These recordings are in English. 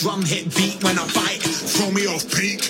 drum hit beat when I bite. Throw me off peak.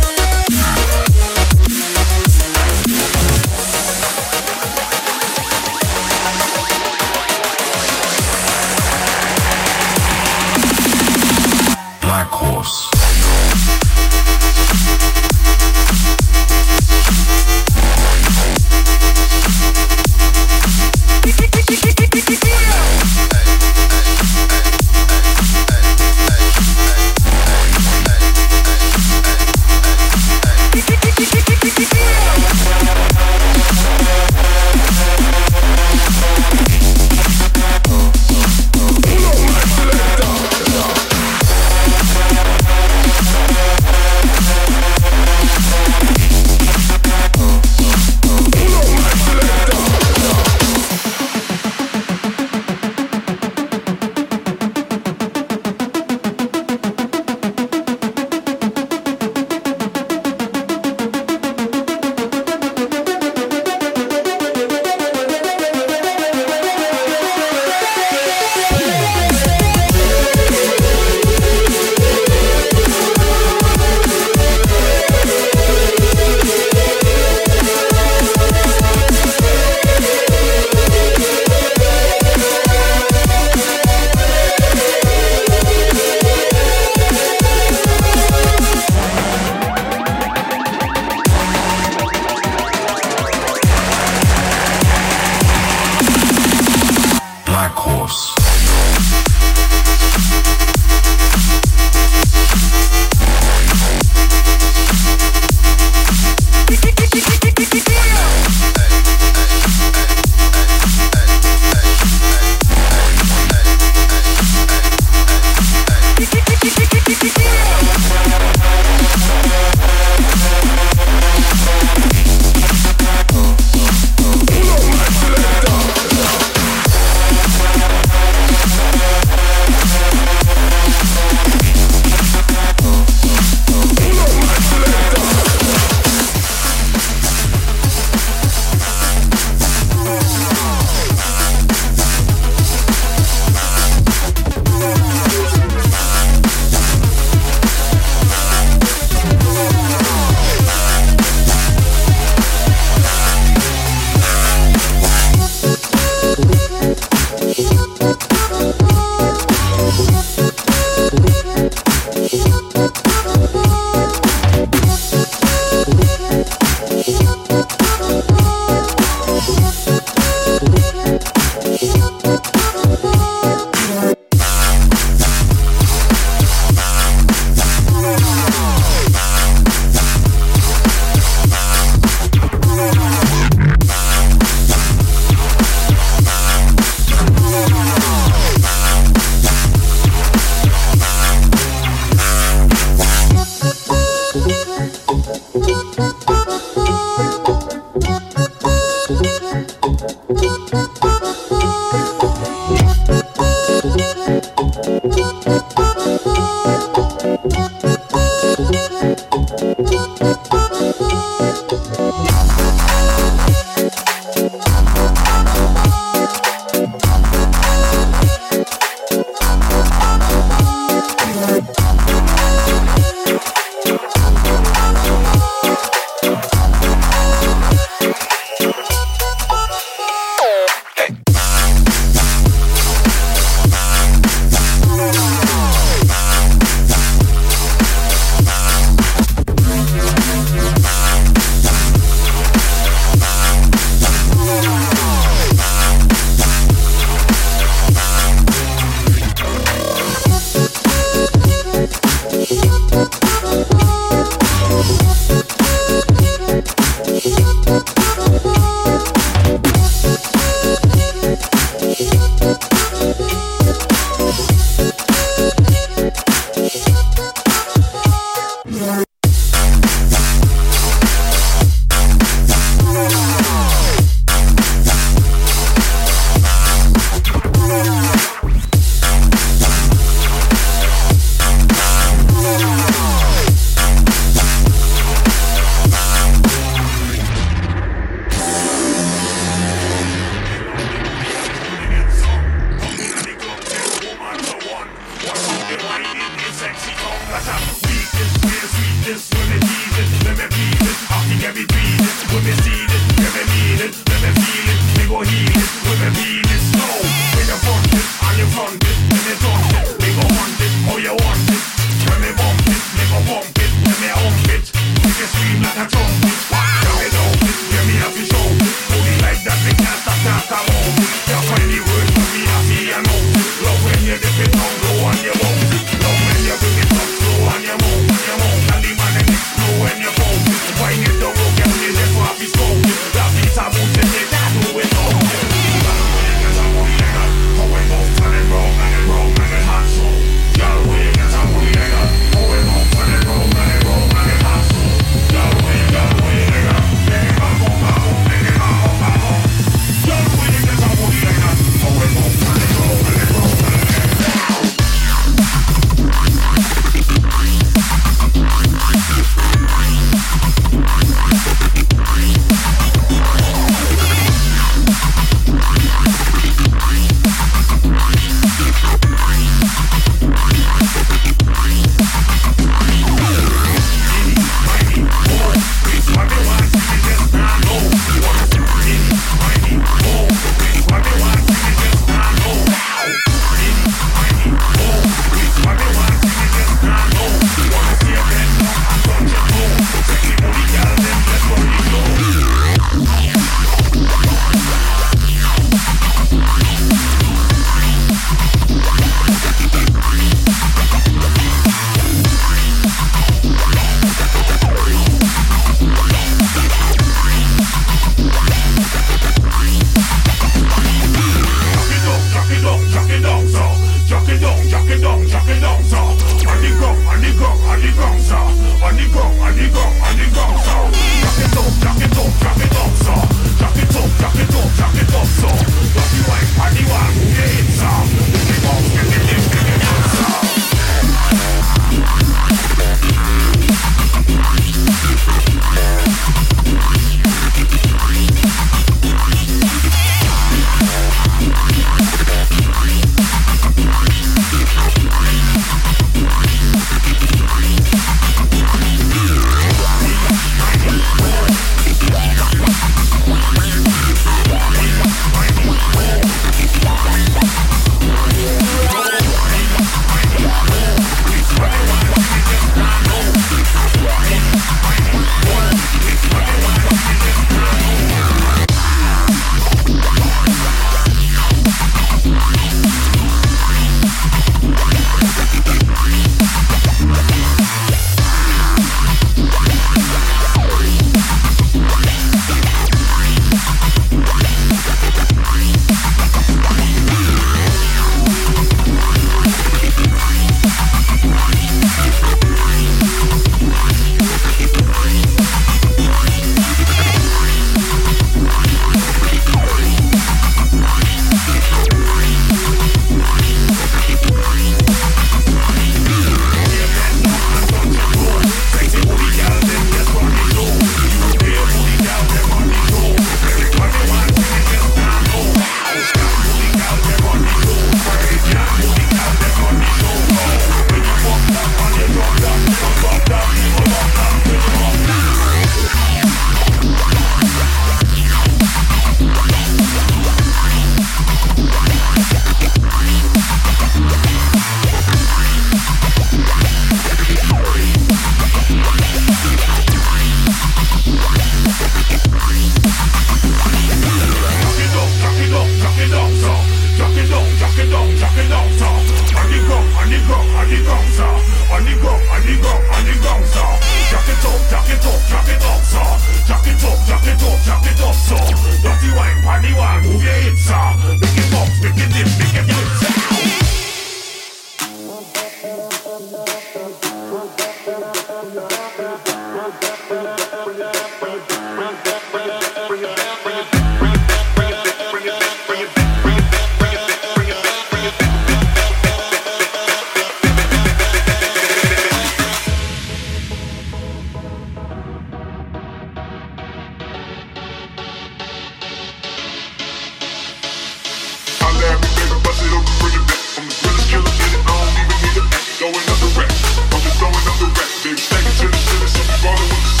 Bring it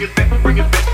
bring it back, bring it back.